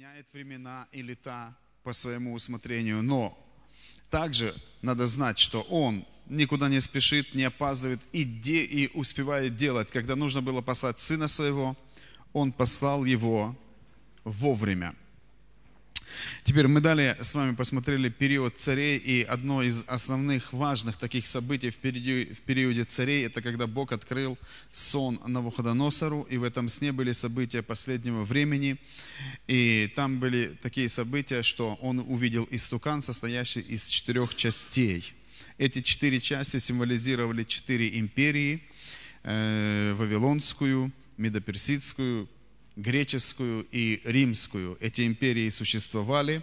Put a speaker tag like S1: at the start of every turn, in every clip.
S1: меняет времена и лета по своему усмотрению, но также надо знать, что Он никуда не спешит, не опаздывает и, де, и успевает делать. Когда нужно было послать Сына Своего, Он послал Его вовремя. Теперь мы далее с вами посмотрели период царей, и одно из основных важных таких событий в периоде, в периоде царей, это когда Бог открыл сон Навуходоносору, и в этом сне были события последнего времени, и там были такие события, что он увидел истукан, состоящий из четырех частей. Эти четыре части символизировали четыре империи, э, Вавилонскую, Медоперсидскую, греческую и римскую. Эти империи существовали,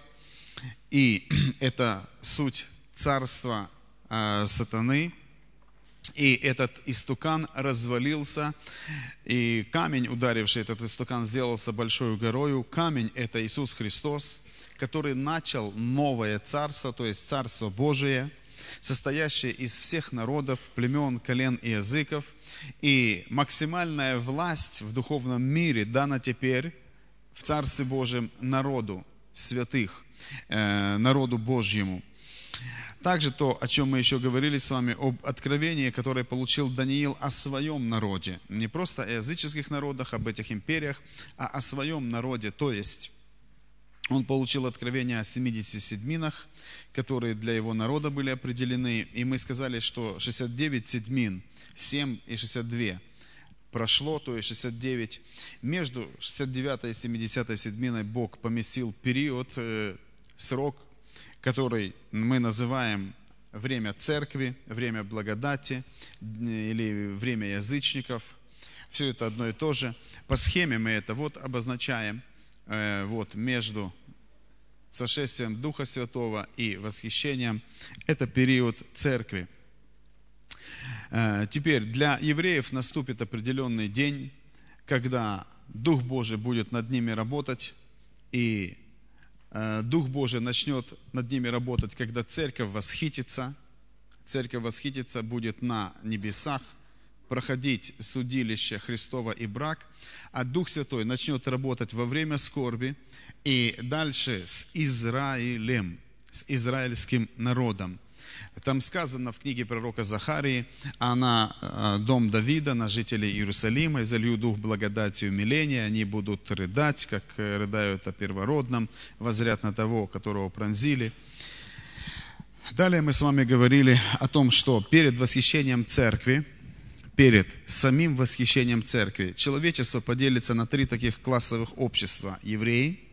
S1: и это суть царства э, сатаны. И этот истукан развалился, и камень, ударивший этот истукан, сделался большой горою. Камень – это Иисус Христос, который начал новое царство, то есть Царство Божие, состоящее из всех народов, племен, колен и языков – и максимальная власть в духовном мире дана теперь в Царстве Божьем народу святых, э, народу Божьему. Также то, о чем мы еще говорили с вами, об откровении, которое получил Даниил о своем народе. Не просто о языческих народах, об этих империях, а о своем народе. То есть он получил откровение о 70 седьминах, которые для его народа были определены. И мы сказали, что 69 седьмин – 7 и 62 прошло, то есть 69. Между 69 и 70 седьминой Бог поместил период, э, срок, который мы называем время церкви, время благодати или время язычников. Все это одно и то же. По схеме мы это вот обозначаем э, вот между сошествием Духа Святого и восхищением. Это период церкви. Э, теперь для евреев наступит определенный день, когда Дух Божий будет над ними работать, и э, Дух Божий начнет над ними работать, когда церковь восхитится, церковь восхитится, будет на небесах, проходить судилище Христова и брак, а Дух Святой начнет работать во время скорби и дальше с Израилем, с израильским народом. Там сказано в книге пророка Захарии, а на э, дом Давида, на жителей Иерусалима, изолью дух благодати и умиления, они будут рыдать, как э, рыдают о первородном, возрят на того, которого пронзили. Далее мы с вами говорили о том, что перед восхищением церкви, перед самим восхищением церкви, человечество поделится на три таких классовых общества. Евреи –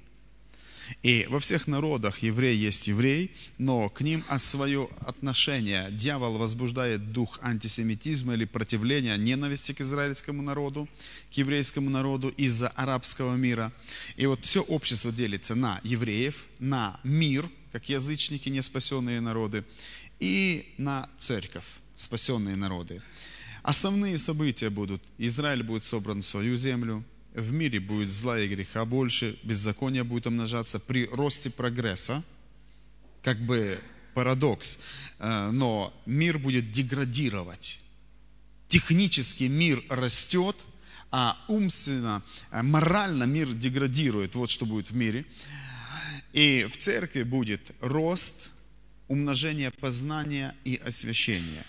S1: и во всех народах еврей есть еврей, но к ним а свое отношение дьявол возбуждает дух антисемитизма или противления, ненависти к израильскому народу, к еврейскому народу из-за арабского мира. И вот все общество делится на евреев, на мир, как язычники, неспасенные народы, и на церковь, спасенные народы. Основные события будут, Израиль будет собран в свою землю, в мире будет зла и греха больше, беззаконие будет умножаться при росте прогресса, как бы парадокс, э, но мир будет деградировать. Технически мир растет, а умственно, э, морально мир деградирует. Вот что будет в мире. И в церкви будет рост, умножение познания и освящения.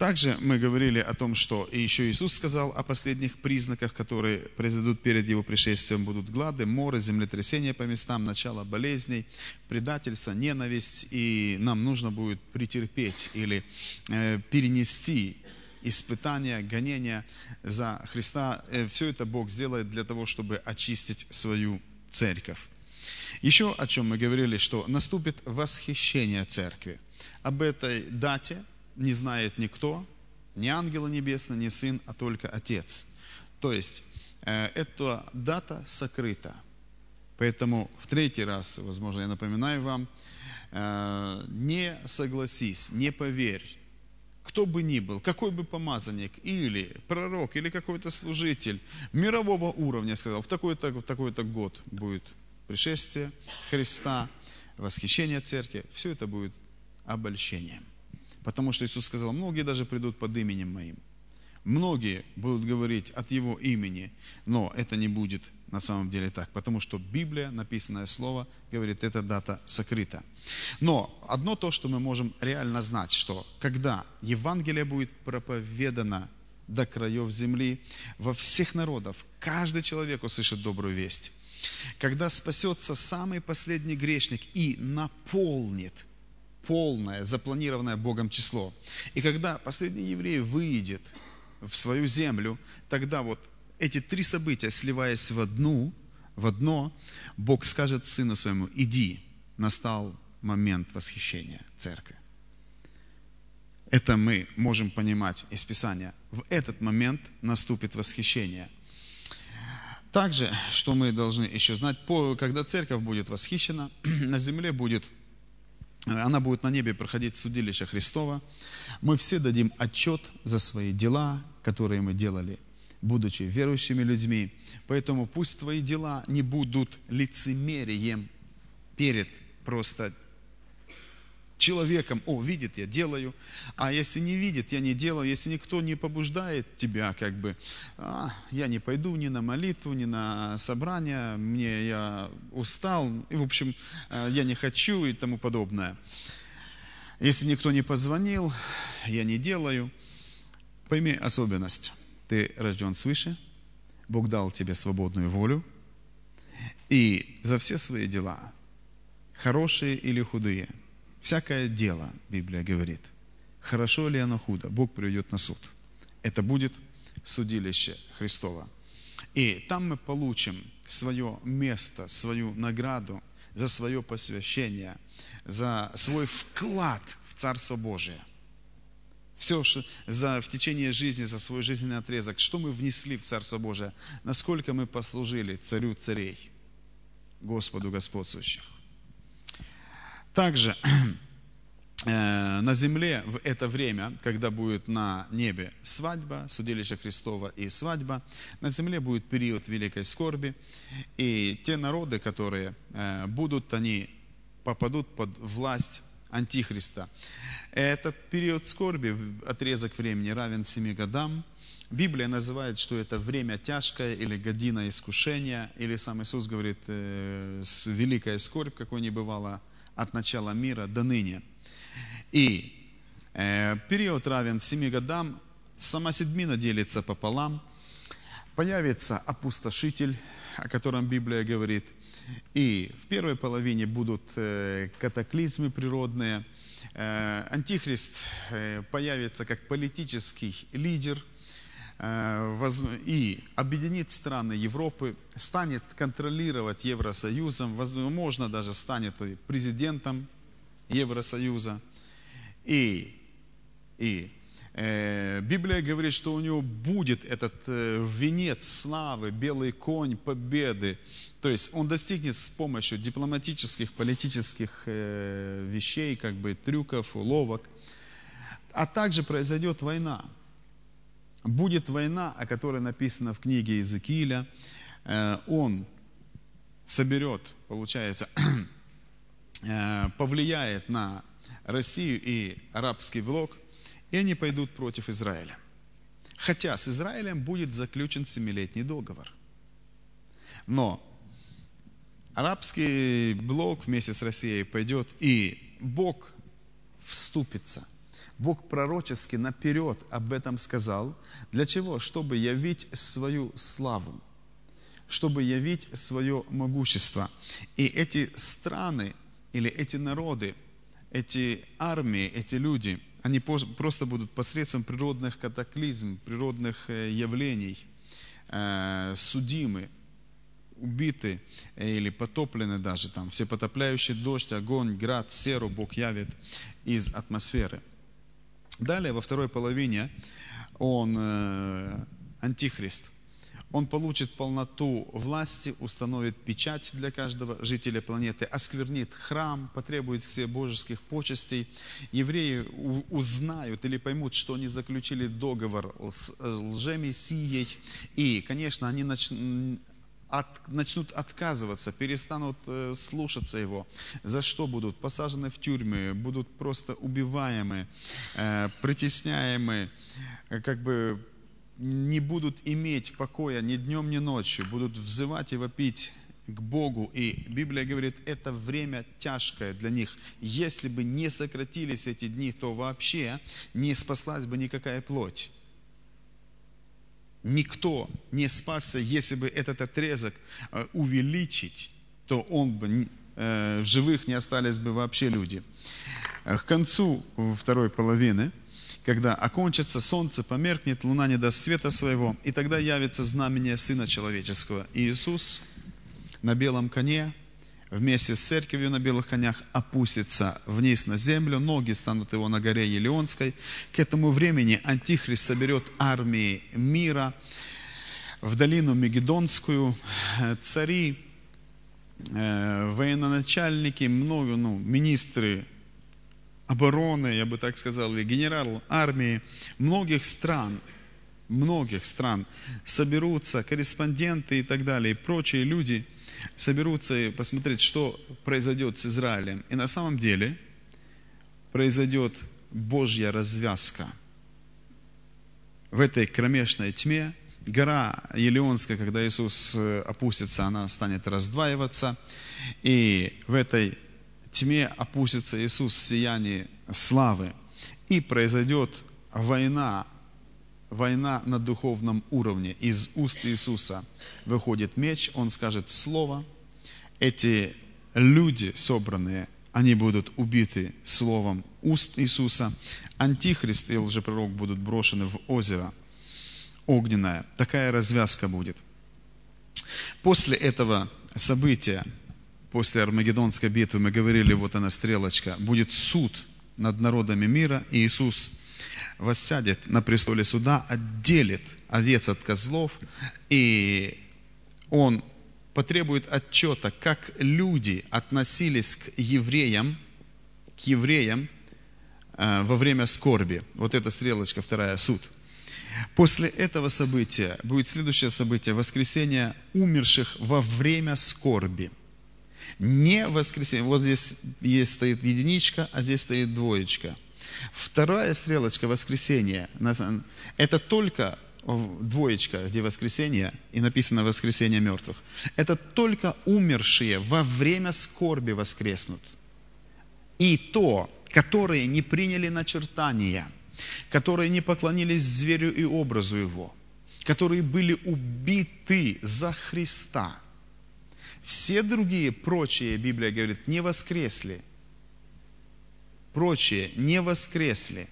S1: Также мы говорили о том, что еще Иисус сказал о последних признаках, которые произойдут перед Его пришествием. Будут глады, моры, землетрясения по местам, начало болезней, предательство, ненависть. И нам нужно будет претерпеть или э, перенести испытания, гонения за Христа. Э, все это Бог сделает для того, чтобы очистить свою церковь. Еще о чем мы говорили, что наступит восхищение церкви. Об этой дате – не знает никто, ни ангела небесный, ни сын, а только Отец. То есть, э, эта дата сокрыта. Поэтому в третий раз, возможно, я напоминаю вам, э, не согласись, не поверь, кто бы ни был, какой бы помазанник, или пророк, или какой-то служитель мирового уровня сказал, в такой-то в такой-то год будет пришествие Христа, восхищение церкви, все это будет обольщением. Потому что Иисус сказал, многие даже придут под именем моим. Многие будут говорить от Его имени, но это не будет на самом деле так, потому что Библия, написанное слово, говорит, эта дата сокрыта. Но одно то, что мы можем реально знать, что когда Евангелие будет проповедано до краев земли, во всех народов, каждый человек услышит добрую весть. Когда спасется самый последний грешник и наполнит полное, запланированное Богом число. И когда последний еврей выйдет в свою землю, тогда вот эти три события, сливаясь в одну, в одно, Бог скажет сыну своему, иди, настал момент восхищения церкви. Это мы можем понимать из Писания. В этот момент наступит восхищение. Также, что мы должны еще знать, когда церковь будет восхищена, на земле будет, она будет на небе проходить судилище Христова, мы все дадим отчет за свои дела, которые мы делали будучи верующими людьми. Поэтому пусть твои дела не будут лицемерием перед просто человеком, о, видит, я делаю, а если не видит, я не делаю, если никто не побуждает тебя, как бы, а, я не пойду ни на молитву, ни на собрание, мне я устал, и, в общем, э, я не хочу и тому подобное. Если никто не позвонил, я не делаю. Пойми особенность. Ты рожден свыше, Бог дал тебе свободную волю, и за все свои дела, хорошие или худые, всякое дело, Библия говорит, хорошо ли оно худо, Бог приведет на суд. Это будет судилище Христова. И там мы получим свое место, свою награду за свое посвящение, за свой вклад в Царство Божие все что за, в течение жизни, за свой жизненный отрезок, что мы внесли в Царство Божие, насколько мы послужили Царю царей, Господу господствующих. Также э, на земле в это время, когда будет на небе свадьба, судилище Христова и свадьба, на земле будет период великой скорби, и те народы, которые э, будут, они попадут под власть Антихриста. Этот период скорби, отрезок времени, равен семи годам. Библия называет, что это время тяжкое или година искушения, или сам Иисус говорит, э, великая скорбь, какой не бывало от начала мира до ныне. И э, период равен семи годам, сама седмина делится пополам, появится опустошитель, о котором Библия говорит – и в первой половине будут э, катаклизмы природные. Э, антихрист э, появится как политический лидер и объединит страны Европы, станет контролировать Евросоюзом, возможно, даже станет президентом Евросоюза. И, и Библия говорит, что у него будет этот венец славы, белый конь победы, то есть он достигнет с помощью дипломатических, политических э, вещей, как бы трюков, уловок. А также произойдет война. Будет война, о которой написано в книге Иезекииля. Э, он соберет, получается, э, повлияет на Россию и арабский блок, и они пойдут против Израиля. Хотя с Израилем будет заключен семилетний договор. Но арабский блок вместе с Россией пойдет, и Бог вступится. Бог пророчески наперед об этом сказал. Для чего? Чтобы явить свою славу, чтобы явить свое могущество. И эти страны или эти народы, эти армии, эти люди, они просто будут посредством природных катаклизм, природных э, явлений э, судимы, убиты э, или потоплены даже там, все потопляющий дождь, огонь, град, серу Бог явит из атмосферы. Далее, во второй половине, он, э, антихрист, он получит полноту власти, установит печать для каждого жителя планеты, осквернит храм, потребует все божеских почестей. Евреи узнают или поймут, что они заключили договор с э, лжемессией. И, конечно, они начнут от, начнут отказываться, перестанут э, слушаться его. За что будут посажены в тюрьмы, будут просто убиваемы, э, притесняемы, э, как бы не будут иметь покоя ни днем, ни ночью, будут взывать и вопить к Богу. И Библия говорит, это время тяжкое для них. Если бы не сократились эти дни, то вообще не спаслась бы никакая плоть. Никто не спасся, если бы этот отрезок э, увеличить, то он бы э, в живых не остались бы вообще люди. К концу второй половины – когда окончится солнце, померкнет, луна не даст света своего, и тогда явится знамение Сына Человеческого. Иисус на белом коне, вместе с церковью на белых конях, опустится вниз на землю, ноги станут его на горе Елеонской. К этому времени Антихрист соберет армии мира в долину Мегедонскую, цари, э, военачальники, много, ну, министры обороны, я бы так сказал, или генерал армии многих стран, многих стран соберутся, корреспонденты и так далее, и прочие люди соберутся и посмотреть, что произойдет с Израилем. И на самом деле произойдет Божья развязка. В этой кромешной тьме гора Елеонская, когда Иисус опустится, она станет раздваиваться. И в этой тьме опустится Иисус в сиянии славы. И произойдет война, война на духовном уровне. Из уст Иисуса выходит меч, Он скажет слово. Эти люди собранные, они будут убиты словом уст Иисуса. Антихрист и лжепророк будут брошены в озеро огненное. Такая развязка будет. После этого события после Армагеддонской битвы, мы говорили, вот она стрелочка, будет суд над народами мира, и Иисус воссядет на престоле суда, отделит овец от козлов, и Он потребует отчета, как люди относились к евреям, к евреям э, во время скорби. Вот эта стрелочка, вторая, суд. После этого события будет следующее событие, воскресение умерших во время скорби – не воскресенье. Вот здесь есть стоит единичка, а здесь стоит двоечка. Вторая стрелочка воскресенье, это только двоечка, где воскресенье, и написано воскресенье мертвых. Это только умершие во время скорби воскреснут. И то, которые не приняли начертания, которые не поклонились зверю и образу его, которые были убиты за Христа – все другие, прочие, Библия говорит, не воскресли. Прочие не воскресли.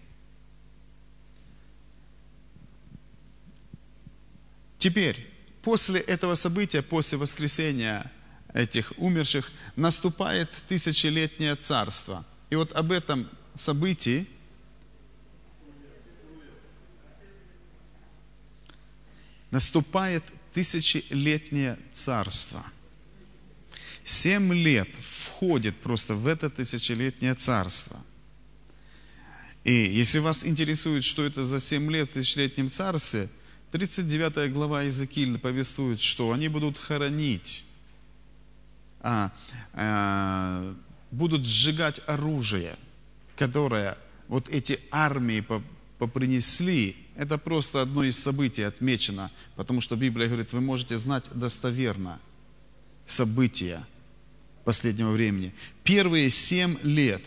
S1: Теперь, после этого события, после воскресения этих умерших, наступает тысячелетнее царство. И вот об этом событии наступает тысячелетнее царство – Семь лет входит просто в это тысячелетнее царство. И если вас интересует, что это за семь лет в тысячелетнем царстве, 39 глава Иезекииль повествует, что они будут хоронить, а, а, будут сжигать оружие, которое вот эти армии попринесли. Это просто одно из событий отмечено, потому что Библия говорит, вы можете знать достоверно события, последнего времени. Первые семь лет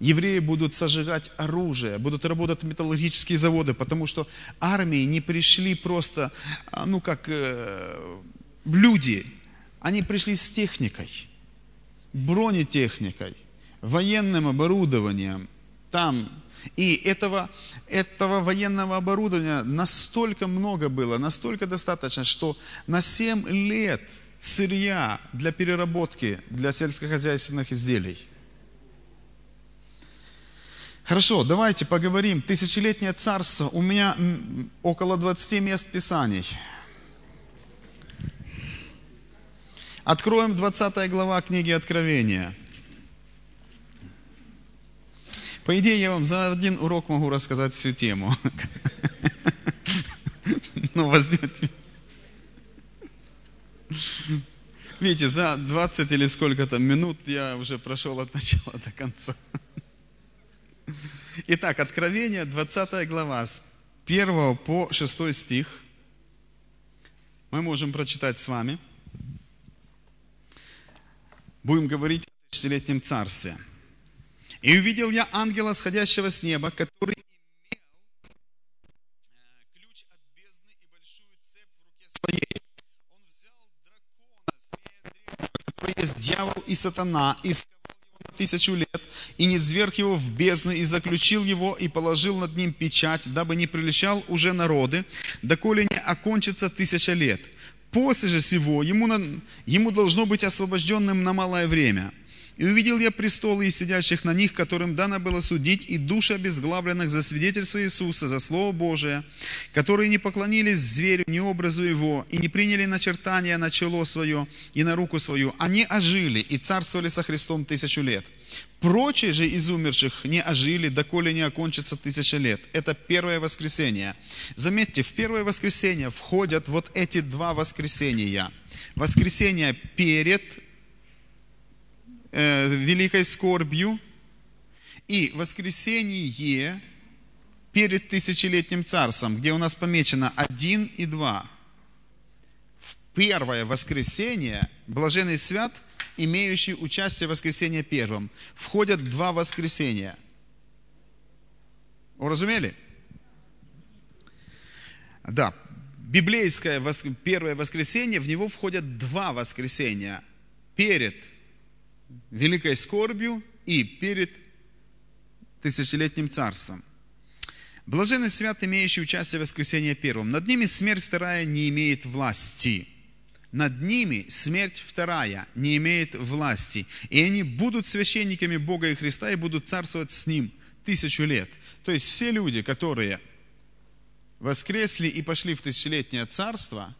S1: евреи будут сожигать оружие, будут работать металлургические заводы, потому что армии не пришли просто, а, ну как э, люди, они пришли с техникой, бронетехникой, военным оборудованием, там и этого, этого военного оборудования настолько много было, настолько достаточно, что на 7 лет – сырья для переработки, для сельскохозяйственных изделий. Хорошо, давайте поговорим. Тысячелетнее царство. У меня около 20 мест Писаний. Откроем 20 глава книги Откровения. По идее, я вам за один урок могу рассказать всю тему. Ну, возьмете Видите, за 20 или сколько-то минут я уже прошел от начала до конца. Итак, Откровение, 20 глава, с 1 по 6 стих мы можем прочитать с вами. Будем говорить о тысячелетнем царстве. «И увидел я ангела, сходящего с неба, который имел ключ от бездны и большую цепь в руке своей. Он взял дракона, змея древнего, который есть дьявол и сатана, и на тысячу лет, и не зверг его в бездну, и заключил его, и положил над ним печать, дабы не приличал уже народы, доколе не окончится тысяча лет. После же всего ему, ему должно быть освобожденным на малое время. И увидел я престолы и сидящих на них, которым дано было судить, и души обезглавленных за свидетельство Иисуса, за Слово Божие, которые не поклонились зверю, ни образу его, и не приняли начертания на чело свое и на руку свою. Они ожили и царствовали со Христом тысячу лет. Прочие же из умерших не ожили, доколе не окончится тысяча лет. Это первое воскресенье. Заметьте, в первое воскресенье входят вот эти два воскресения. Воскресенье перед э, великой скорбью и воскресенье перед тысячелетним царством, где у нас помечено один и два. В первое воскресенье блаженный свят – имеющие участие в воскресенье первом. Входят два воскресения. Уразумели? Да, библейское первое воскресенье, в него входят два воскресения. Перед великой скорбью и перед тысячелетним царством. Блаженный свят, имеющий участие в воскресенье первом. Над ними смерть вторая не имеет власти над ними смерть вторая не имеет власти. И они будут священниками Бога и Христа и будут царствовать с Ним тысячу лет. То есть все люди, которые воскресли и пошли в тысячелетнее царство,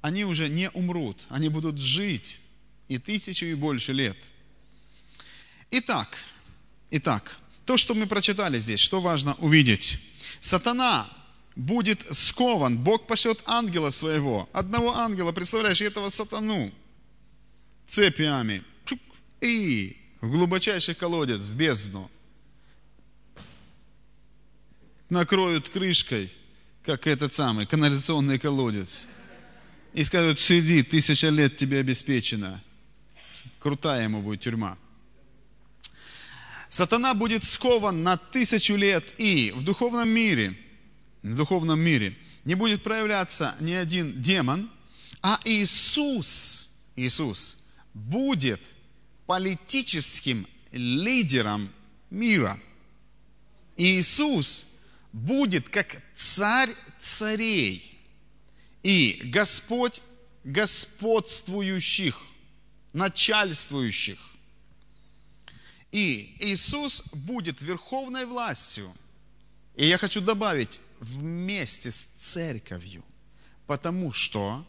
S1: они уже не умрут, они будут жить и тысячу и больше лет. Итак, итак, то, что мы прочитали здесь, что важно увидеть. Сатана будет скован. Бог пошлет ангела своего, одного ангела, представляешь, этого сатану, цепями, и в глубочайший колодец, в бездну. Накроют крышкой, как этот самый канализационный колодец. И скажут, сиди, тысяча лет тебе обеспечено. Крутая ему будет тюрьма. Сатана будет скован на тысячу лет и в духовном мире – в духовном мире не будет проявляться ни один демон, а Иисус, Иисус будет политическим лидером мира. Иисус будет как царь царей и Господь господствующих, начальствующих. И Иисус будет верховной властью. И я хочу добавить, вместе с церковью, потому что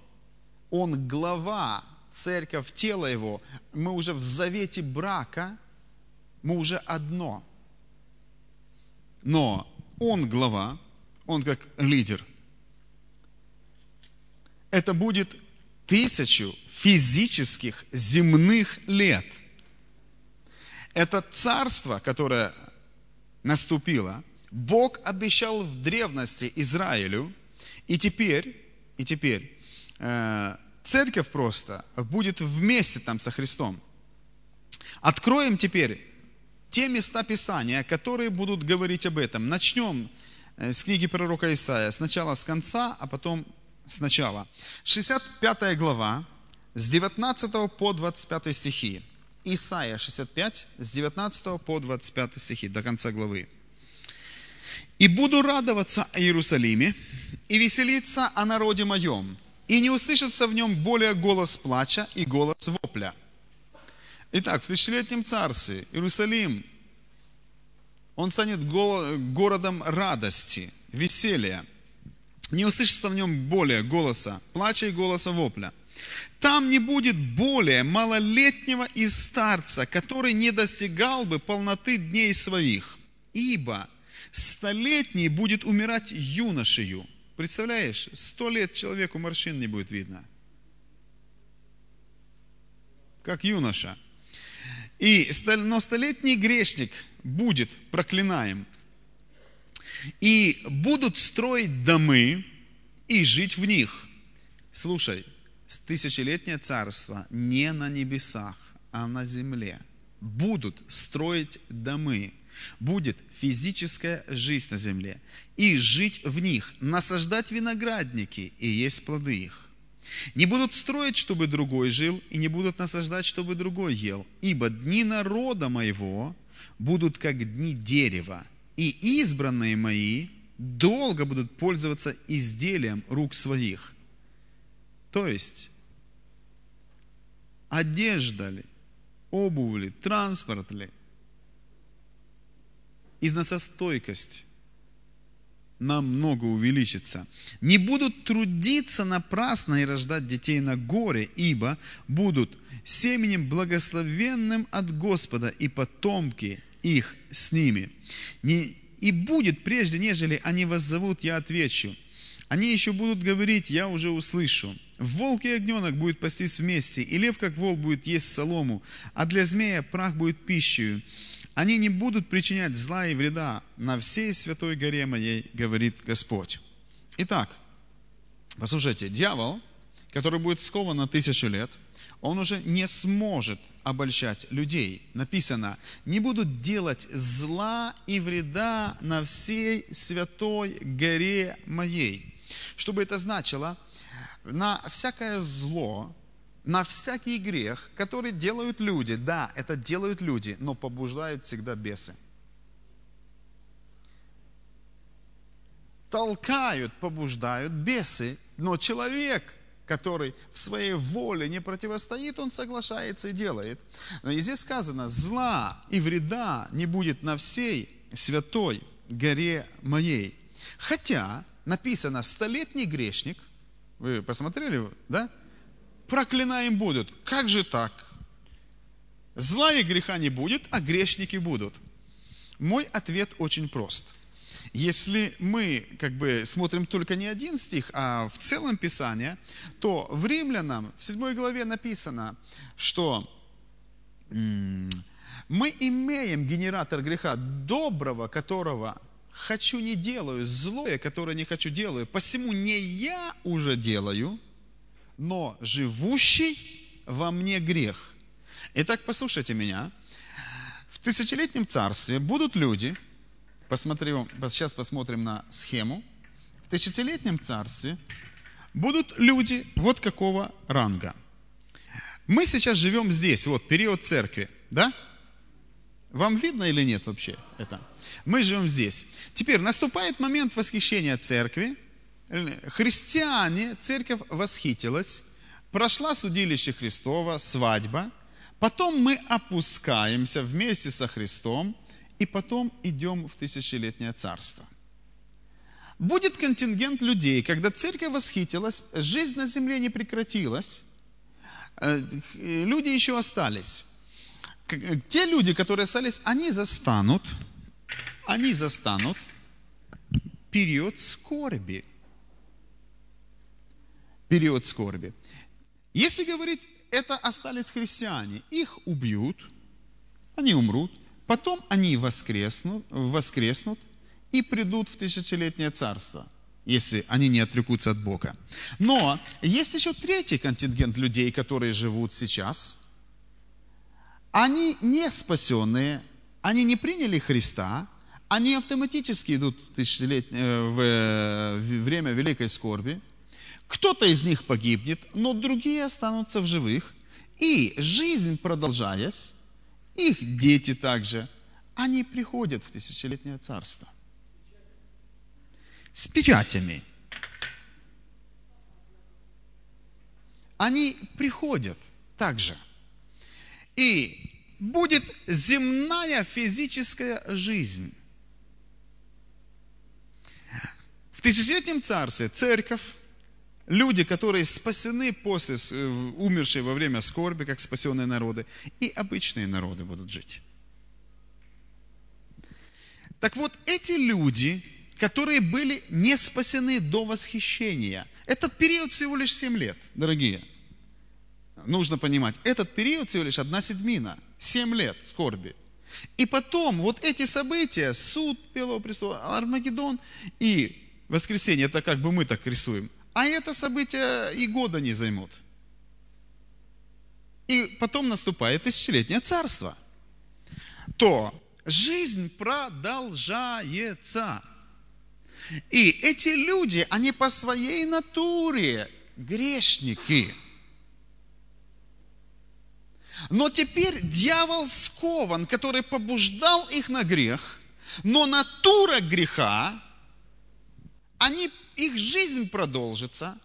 S1: он глава, церковь, тело его, мы уже в завете брака, мы уже одно. Но он глава, он как лидер. Это будет тысячу физических земных лет. Это царство, которое наступило – Бог обещал в древности Израилю, и теперь, и теперь э, церковь просто будет вместе там со Христом. Откроем теперь те места Писания, которые будут говорить об этом. Начнем э, с книги пророка Исаия. Сначала с конца, а потом сначала. 65 глава, с 19 по 25 стихи. Исаия 65, с 19 по 25 стихи, до конца главы. И буду радоваться о Иерусалиме и веселиться о народе моем, и не услышится в нем более голос плача и голос вопля. Итак, в тысячелетнем царстве Иерусалим, он станет городом радости, веселья. Не услышится в нем более голоса плача и голоса вопля. Там не будет более малолетнего и старца, который не достигал бы полноты дней своих. Ибо столетний будет умирать юношею. Представляешь, сто лет человеку морщин не будет видно. Как юноша. И, но столетний грешник будет проклинаем. и будут строить домы и жить в них. Слушай, тысячелетнее царство не на небесах, а на земле. Будут строить домы. Будет физическая жизнь на земле. И жить в них, насаждать виноградники и есть плоды их. Не будут строить, чтобы другой жил, и не будут насаждать, чтобы другой ел. Ибо дни народа моего будут как дни дерева, и избранные мои долго будут пользоваться изделием рук своих. То есть, одежда ли, обувь ли, транспорт ли, износостойкость намного увеличится. Не будут трудиться напрасно и рождать детей на горе, ибо будут семенем благословенным от Господа и потомки их с ними. Не, и будет прежде, нежели они вас зовут, я отвечу. Они еще будут говорить, я уже услышу. Волк и огненок будет пастись вместе, и лев, как волк, будет есть солому, а для змея прах будет пищей. Они не будут причинять зла и вреда на всей святой горе моей, говорит Господь. Итак, послушайте, дьявол, который будет скован на тысячу лет, он уже не сможет обольщать людей. Написано, не будут делать зла и вреда на всей святой горе моей. Что бы это значило? На всякое зло, на всякий грех, который делают люди, да, это делают люди, но побуждают всегда бесы. Толкают, побуждают бесы, но человек – который в своей воле не противостоит, он соглашается и делает. Но и здесь сказано, зла и вреда не будет на всей святой горе моей. Хотя написано, столетний грешник, вы посмотрели, да? Проклинаем будут. Как же так? Зла и греха не будет, а грешники будут. Мой ответ очень прост – если мы как бы смотрим только не один стих, а в целом Писание, то в Римлянам в 7 главе написано, что мы имеем генератор греха доброго, которого хочу не делаю, злое, которое не хочу делаю. Посему не я уже делаю, но живущий во мне грех. Итак, послушайте меня. В тысячелетнем царстве будут люди – посмотрю, сейчас посмотрим на схему. В тысячелетнем царстве будут люди вот какого ранга. Мы сейчас живем здесь, вот период церкви, да? Вам видно или нет вообще это? Мы живем здесь. Теперь наступает момент восхищения церкви. Христиане, церковь восхитилась, прошла судилище Христова, свадьба. Потом мы опускаемся вместе со Христом – и потом идем в тысячелетнее царство. Будет контингент людей, когда церковь восхитилась, жизнь на земле не прекратилась, э, люди еще остались. Те люди, которые остались, они застанут, они застанут период скорби. Период скорби. Если говорить, это остались христиане, их убьют, они умрут – Потом они воскреснут, воскреснут и придут в тысячелетнее царство, если они не отрекутся от Бога. Но есть еще третий контингент людей, которые живут сейчас. Они не спасенные, они не приняли Христа, они автоматически идут в, э, в э, время великой скорби. Кто-то из них погибнет, но другие останутся в живых. И жизнь продолжаясь, их дети также, они приходят в тысячелетнее царство. С печатями. Они приходят также. И будет земная физическая жизнь. В тысячелетнем царстве церковь, люди, которые спасены после, э, умершие во время скорби, как спасенные народы, и обычные народы будут жить. Так вот, эти люди, которые были не спасены до восхищения, этот период всего лишь 7 лет, дорогие. Нужно понимать, этот период всего лишь одна седьмина, 7 лет скорби. И потом вот эти события, суд Белого престола, Армагеддон и воскресенье, это как бы мы так рисуем, а это события и года не займут. И потом наступает тысячелетнее царство. То жизнь продолжается. И эти люди, они по своей натуре грешники. Но теперь дьявол скован, который побуждал их на грех, но натура греха, они, их жизнь продолжится,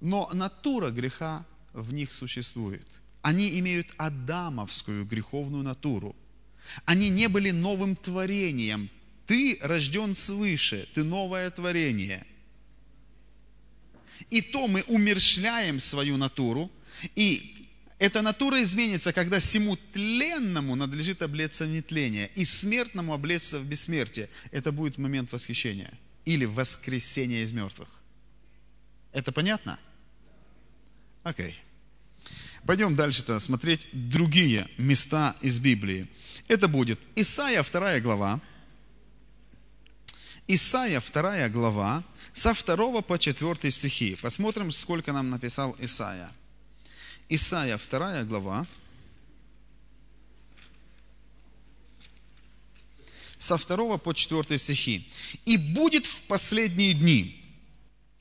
S1: но натура греха в них существует. Они имеют адамовскую греховную натуру. Они не были новым творением, ты рожден свыше, ты новое творение. И то мы умершляем свою натуру, и эта натура изменится, когда всему тленному надлежит облеться в нетление, и смертному облечься в бессмертие. Это будет момент восхищения или воскресения из мертвых. Это понятно? Окей. Okay. Пойдем дальше-то смотреть другие места из Библии. Это будет Исаия 2 глава, Исайя 2 глава, со 2 по 4 стихи. Посмотрим, сколько нам написал Исаия. Исайя 2 глава, со 2 по 4 стихи. «И будет в последние дни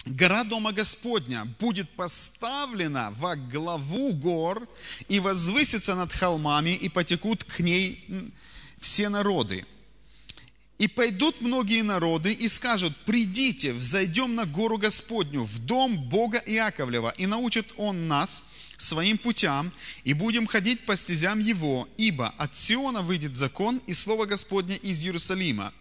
S1: гора Дома Господня будет поставлена во главу гор и возвысится над холмами, и потекут к ней все народы. И пойдут многие народы и скажут, придите, взойдем на гору Господню, в дом Бога Иаковлева, и научит Он нас своим путям, и будем ходить по стезям Его, ибо от Сиона выйдет закон и Слово Господне из Иерусалима.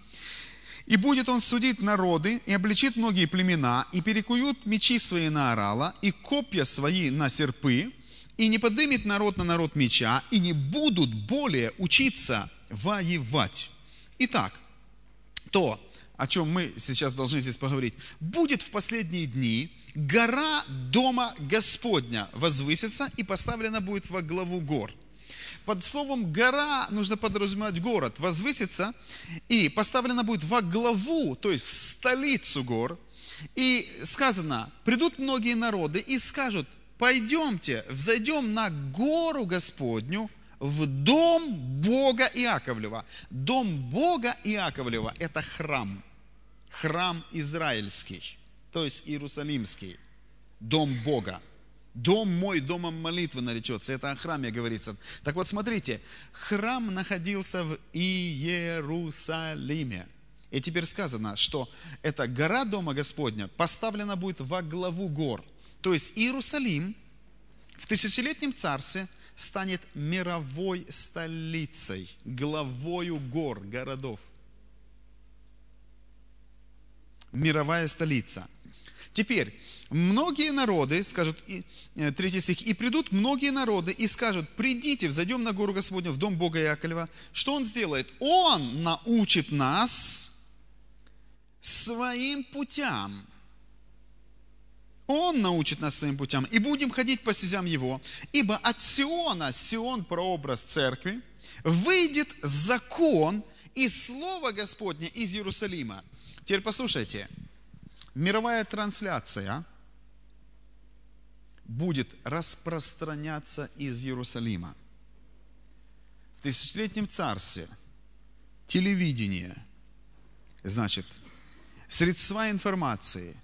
S1: И будет он судить народы, и обличит многие племена, и перекуют мечи свои на орала, и копья свои на серпы, и не подымет народ на народ меча, и не будут более учиться воевать. Итак, то, о чем мы сейчас должны здесь поговорить, будет в последние дни гора Дома Господня возвысится и поставлена будет во главу гор. Под словом гора нужно подразумевать город, возвысится и поставлена будет во главу, то есть в столицу гор. И сказано, придут многие народы и скажут, пойдемте, взойдем на гору Господню, в дом Бога Иаковлева. Дом Бога Иаковлева – это храм. Храм израильский, то есть Иерусалимский. Дом Бога. Дом мой домом молитвы наречется. Это о храме говорится. Так вот, смотрите, храм находился в Иерусалиме. И теперь сказано, что эта гора Дома Господня поставлена будет во главу гор. То есть Иерусалим в тысячелетнем царстве – станет мировой столицей, главою гор, городов. Мировая столица. Теперь, многие народы, скажут, э, третий стих, и придут многие народы и скажут, придите, взойдем на гору Господню, в дом Бога Яковлева. Что Он сделает? Он научит нас своим путям. Он научит нас своим путям, и будем ходить по стезям Его. Ибо от Сиона, Сион прообраз церкви, выйдет закон и Слово Господне из Иерусалима. Теперь послушайте, мировая трансляция будет распространяться из Иерусалима. В тысячелетнем царстве телевидение, значит, средства информации –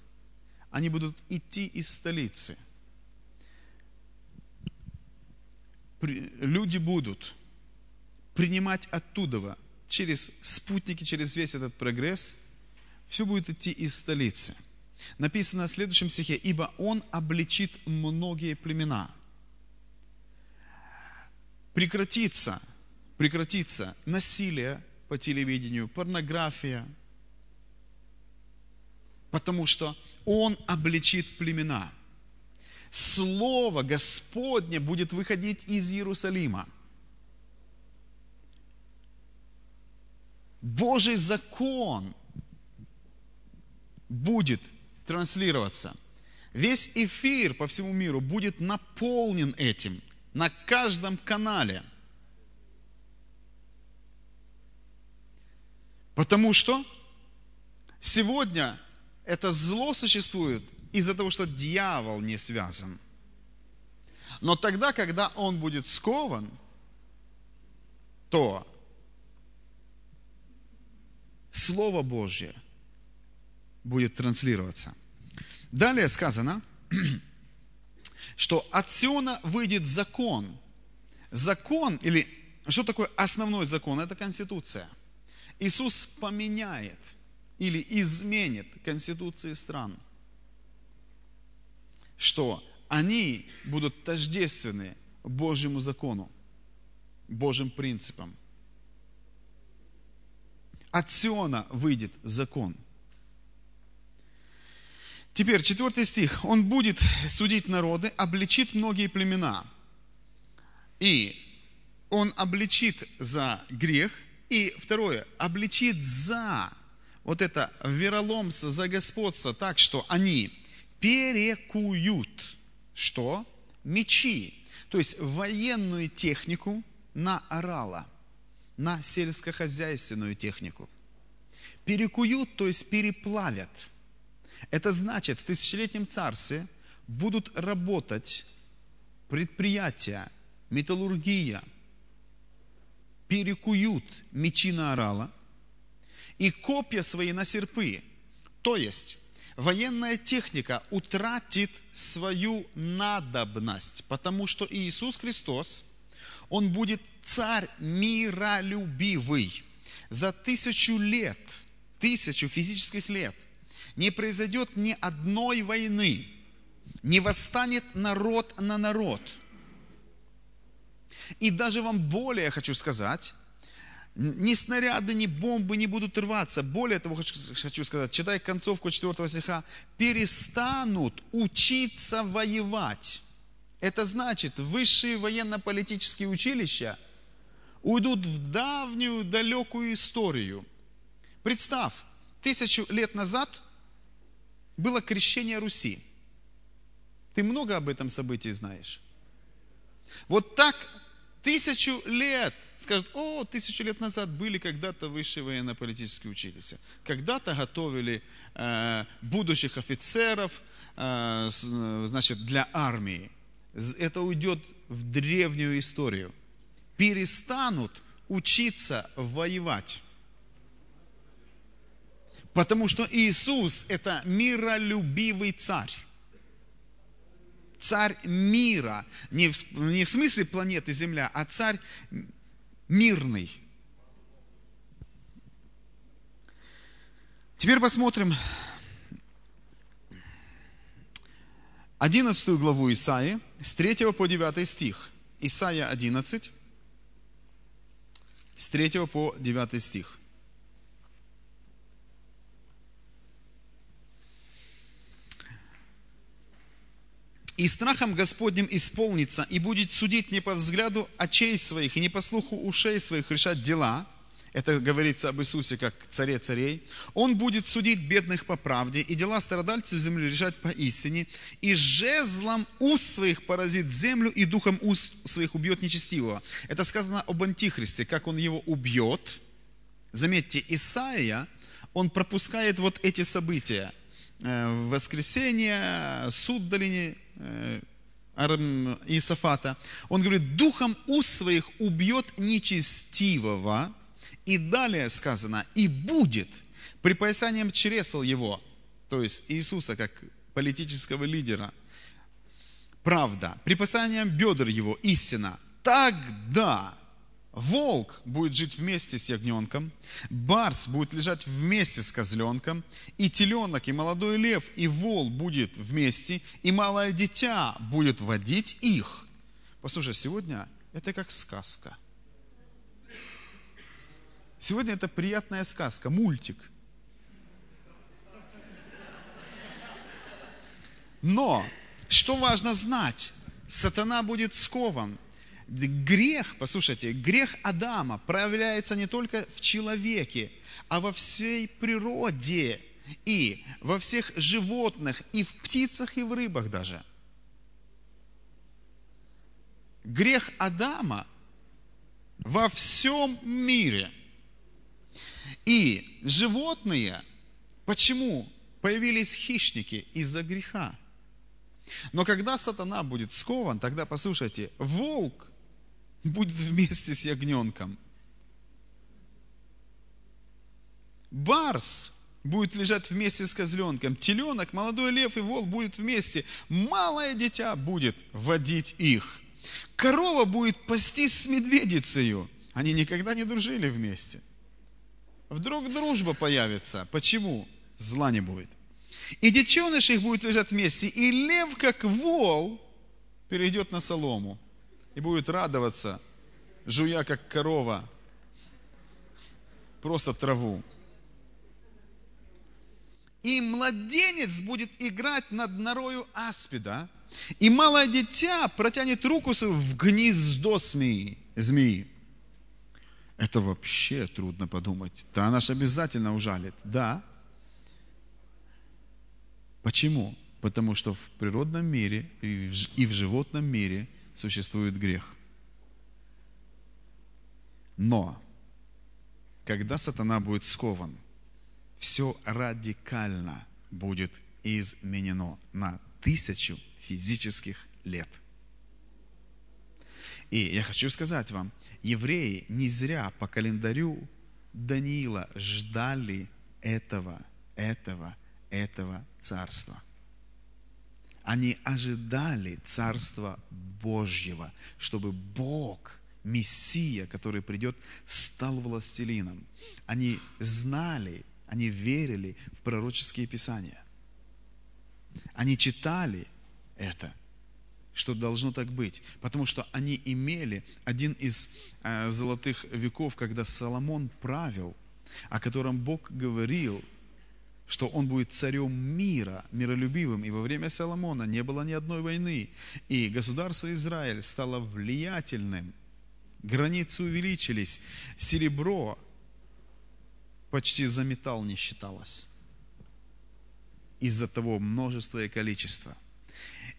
S1: они будут идти из столицы. Люди будут принимать оттуда, через спутники, через весь этот прогресс, все будет идти из столицы. Написано в следующем стихе, ибо он обличит многие племена. Прекратится, прекратится насилие по телевидению, порнография, потому что Он обличит племена. Слово Господне будет выходить из Иерусалима. Божий закон будет транслироваться. Весь эфир по всему миру будет наполнен этим на каждом канале. Потому что сегодня это зло существует из-за того, что дьявол не связан. Но тогда, когда он будет скован, то Слово Божье будет транслироваться. Далее сказано, что от Сиона выйдет закон. Закон, или что такое основной закон? Это Конституция. Иисус поменяет или изменит конституции стран, что они будут тождественны Божьему закону, Божьим принципам. От Сиона выйдет закон. Теперь, четвертый стих. Он будет судить народы, обличит многие племена. И он обличит за грех. И второе, обличит за вот это вероломство, за господство так, что они перекуют. Что? Мечи. То есть военную технику на орала, на сельскохозяйственную технику. Перекуют, то есть переплавят. Это значит, в тысячелетнем царстве будут работать предприятия, металлургия, перекуют мечи на орала и копья свои на серпы. То есть, военная техника утратит свою надобность, потому что Иисус Христос, Он будет царь миролюбивый. За тысячу лет, тысячу физических лет не произойдет ни одной войны, не восстанет народ на народ – и даже вам более хочу сказать, ни снаряды, ни бомбы не будут рваться. Более того, хочу, сказать, читай концовку 4 стиха, перестанут учиться воевать. Это значит, высшие военно-политические училища уйдут в давнюю, далекую историю. Представь, тысячу лет назад было крещение Руси. Ты много об этом событии знаешь. Вот так тысячу лет, скажут, о, тысячу лет назад были когда-то высшие военно-политические училища, когда-то готовили э, будущих офицеров, э, значит, для армии. Это уйдет в древнюю историю. Перестанут учиться воевать. Потому что Иисус – это миролюбивый царь царь мира. Не в, не в смысле планеты Земля, а царь мирный. Теперь посмотрим 11 главу Исаии, с 3 по 9 стих. Исаия 11, с 3 по 9 стих. И страхом Господним исполнится, и будет судить не по взгляду очей своих, и не по слуху ушей своих решать дела, это говорится об Иисусе как царе царей, он будет судить бедных по правде, и дела страдальцев земли решать по истине, и жезлом уст своих поразит землю, и духом уст своих убьет нечестивого. Это сказано об Антихристе, как он его убьет. Заметьте, Исаия, он пропускает вот эти события. Э, воскресенье, суд долине Иисафата, он говорит, духом уст своих убьет нечестивого. И далее сказано, и будет припоясанием чресл его, то есть Иисуса как политического лидера, правда, припоясанием бедер его, истина, тогда Волк будет жить вместе с ягненком, барс будет лежать вместе с козленком, и теленок, и молодой лев, и вол будет вместе, и малое дитя будет водить их. Послушай, сегодня это как сказка. Сегодня это приятная сказка, мультик. Но, что важно знать, сатана будет скован, грех, послушайте, грех Адама проявляется не только в человеке, а во всей природе и во всех животных, и в птицах, и в рыбах даже. Грех Адама во всем мире. И животные, почему появились хищники? Из-за греха. Но когда сатана будет скован, тогда послушайте, волк будет вместе с ягненком. Барс будет лежать вместе с козленком. Теленок, молодой лев и волк будут вместе. Малое дитя будет водить их. Корова будет пастись с медведицей. Они никогда не дружили вместе. Вдруг дружба появится. Почему? Зла не будет. И детеныш их будет лежать вместе. И лев, как вол, перейдет на солому. И будет радоваться, жуя, как корова, просто траву и младенец будет играть над норою аспида, и малое дитя протянет руку свою в гнездо змеи. змеи. Это вообще трудно подумать. Да, она же обязательно ужалит. Да. Почему? Потому что в природном мире и в животном мире существует грех. Но, когда сатана будет скован – все радикально будет изменено на тысячу физических лет. И я хочу сказать вам, евреи не зря по календарю Даниила ждали этого, этого, этого царства. Они ожидали царства Божьего, чтобы Бог, Мессия, который придет, стал властелином. Они знали они верили в пророческие писания. Они читали это, что должно так быть, потому что они имели один из э, золотых веков, когда Соломон правил, о котором Бог говорил, что он будет царем мира, миролюбивым. И во время Соломона не было ни одной войны. И государство Израиль стало влиятельным. Границы увеличились. Серебро почти за металл не считалось. Из-за того множества и количества.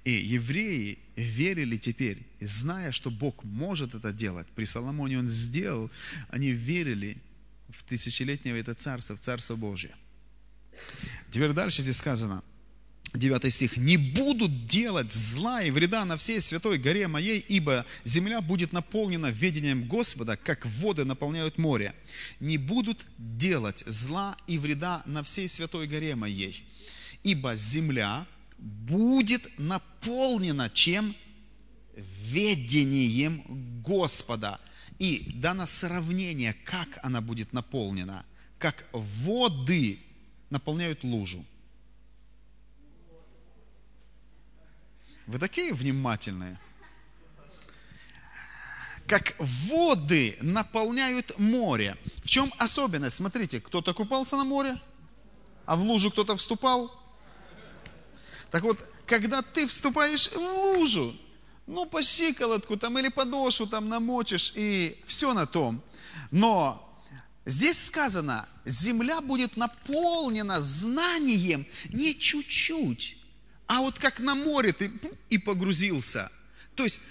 S1: И евреи верили теперь, зная, что Бог может это делать. При Соломоне он сделал, они верили в тысячелетнее это царство, в царство Божье. Теперь дальше здесь сказано, 9 стих, «Не будут делать зла и вреда на всей святой горе моей, ибо земля будет наполнена ведением Господа, как воды наполняют море. Не будут делать зла и вреда на всей святой горе моей, ибо земля будет наполнена чем? Ведением Господа». И дано сравнение, как она будет наполнена, как воды наполняют лужу. Вы такие внимательные. Как воды наполняют море. В чем особенность? Смотрите, кто-то купался на море, а в лужу кто-то вступал. Так вот, когда ты вступаешь в лужу, ну, по щиколотку там или подошву там намочишь, и все на том. Но здесь сказано, земля будет наполнена знанием не чуть-чуть, а вот как на море ты и погрузился. То есть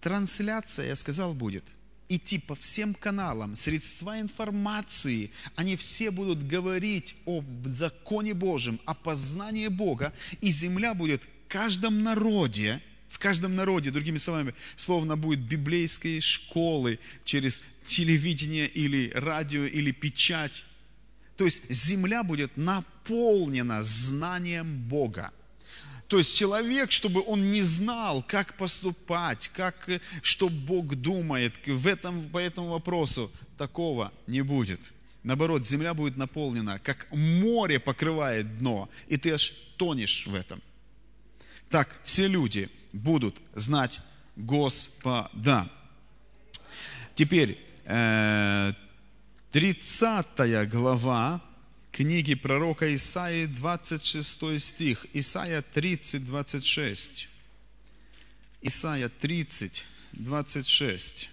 S1: трансляция, я сказал, будет идти по всем каналам, средства информации, они все будут говорить о законе Божьем, о познании Бога, и земля будет в каждом народе, в каждом народе, другими словами, словно будет библейские школы через телевидение или радио или печать, то есть земля будет наполнена знанием Бога. То есть человек, чтобы он не знал, как поступать, как, что Бог думает в этом, по этому вопросу, такого не будет. Наоборот, земля будет наполнена, как море покрывает дно, и ты аж тонешь в этом. Так все люди будут знать Господа. Теперь, э, 30 глава книги пророка Исаии, 26 стих. Исаия 30, 26. Исаия 30, 26.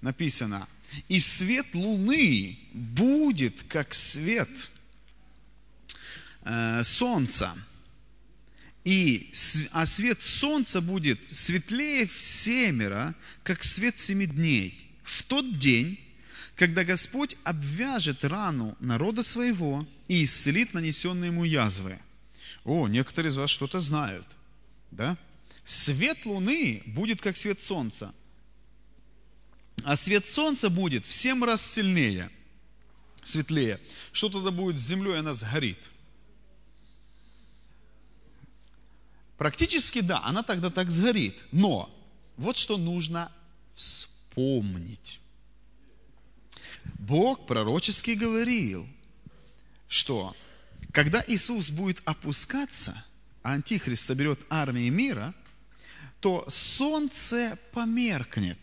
S1: Написано, «И свет луны будет, как свет э, солнца, и, а свет солнца будет светлее в семеро, как свет семи дней. В тот день когда Господь обвяжет рану народа своего и исцелит нанесенные ему язвы. О, некоторые из вас что-то знают. Да? Свет луны будет как свет солнца. А свет солнца будет в семь раз сильнее, светлее. Что тогда будет с землей, она сгорит. Практически да, она тогда так сгорит. Но вот что нужно вспомнить. Бог пророчески говорил, что когда Иисус будет опускаться, а Антихрист соберет армии мира, то солнце померкнет.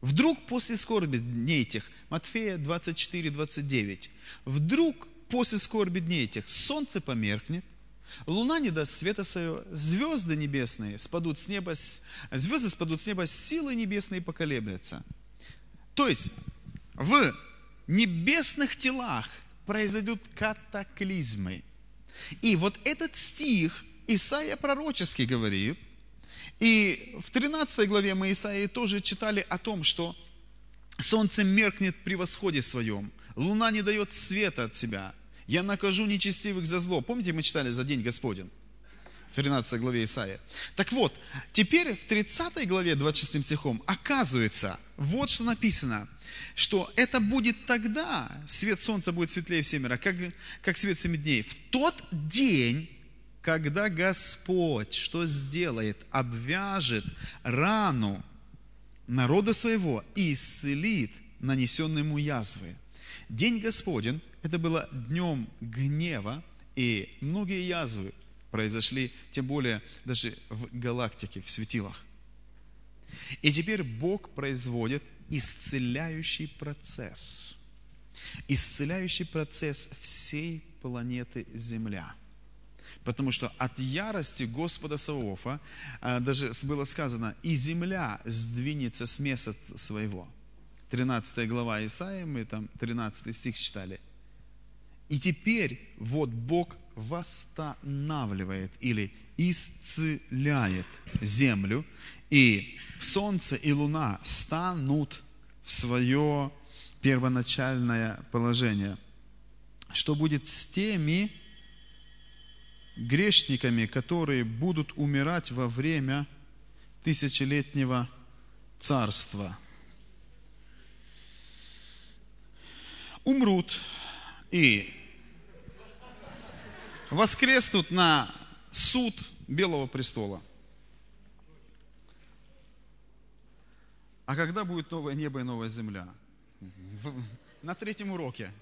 S1: Вдруг после скорби дней этих, Матфея 24, 29, вдруг после скорби дней этих солнце померкнет, Луна не даст света свое, звезды небесные спадут с неба, звезды спадут с неба, силы небесные поколеблятся. То есть в небесных телах произойдут катаклизмы. И вот этот стих Исаия пророчески говорит, и в 13 главе мы Исаии тоже читали о том, что солнце меркнет при восходе своем, луна не дает света от себя, я накажу нечестивых за зло. Помните, мы читали за день Господень? В 13 главе Исаия. Так вот, теперь в 30 главе 26 стихом оказывается, вот что написано, что это будет тогда, свет солнца будет светлее в семеро, как, как свет семи дней. В тот день, когда Господь что сделает? Обвяжет рану народа своего и исцелит нанесенные ему язвы. День Господень это было днем гнева, и многие язвы произошли, тем более даже в галактике, в светилах. И теперь Бог производит исцеляющий процесс. Исцеляющий процесс всей планеты Земля. Потому что от ярости Господа Савоофа а, даже было сказано, и земля сдвинется с места своего. 13 глава Исаия, мы там 13 стих читали – и теперь вот Бог восстанавливает или исцеляет землю, и солнце и луна станут в свое первоначальное положение. Что будет с теми грешниками, которые будут умирать во время тысячелетнего царства? Умрут и воскреснут на суд Белого престола. А когда будет новое небо и новая земля? На третьем уроке.